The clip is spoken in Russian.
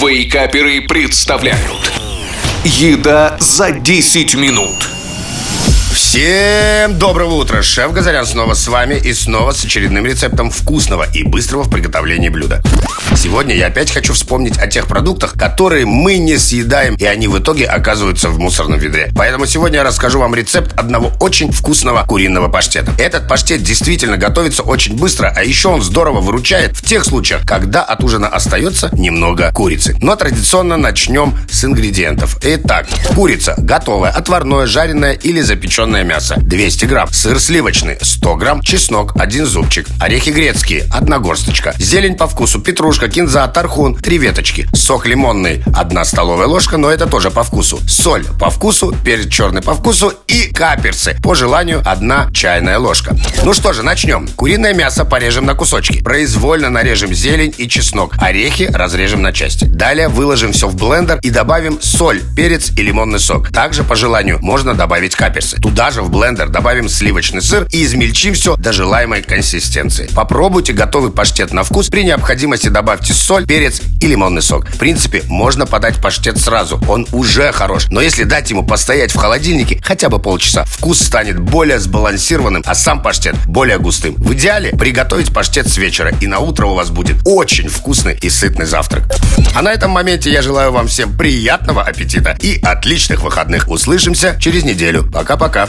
Вейкаперы представляют Еда за 10 минут Всем доброго утра! Шеф Газарян снова с вами и снова с очередным рецептом вкусного и быстрого в приготовлении блюда. Сегодня я опять хочу вспомнить о тех продуктах, которые мы не съедаем, и они в итоге оказываются в мусорном ведре. Поэтому сегодня я расскажу вам рецепт одного очень вкусного куриного паштета. Этот паштет действительно готовится очень быстро, а еще он здорово выручает в тех случаях, когда от ужина остается немного курицы. Но традиционно начнем с ингредиентов. Итак, курица готовая, отварное, жареное или запеченное мясо. 200 грамм, сыр сливочный. 100 грамм, чеснок. 1 зубчик, орехи грецкие. 1 горсточка, зелень по вкусу, петрушка, кинза, тархун, 3 веточки, сок лимонный 1 столовая ложка, но это тоже по вкусу, соль по вкусу, перец черный по вкусу и каперсы, по желанию 1 чайная ложка. Ну что же, начнем. Куриное мясо порежем на кусочки, произвольно нарежем зелень и чеснок, орехи разрежем на части. Далее выложим все в блендер и добавим соль, перец и лимонный сок. Также по желанию можно добавить каперсы. Туда же в блендер добавим сливочный сыр и измельчим все до желаемой консистенции. Попробуйте готовый паштет на вкус. При необходимости добавьте соль, перец и лимонный сок. В принципе, можно подать паштет сразу. Он уже хорош. Но если дать ему постоять в холодильнике хотя бы полчаса, вкус станет более сбалансированным, а сам паштет более густым. В идеале приготовить паштет с вечера, и на утро у вас будет очень вкусный и сытный завтрак. А на этом моменте я желаю вам всем приятного аппетита и отличных выходных. Услышимся через неделю. Пока-пока.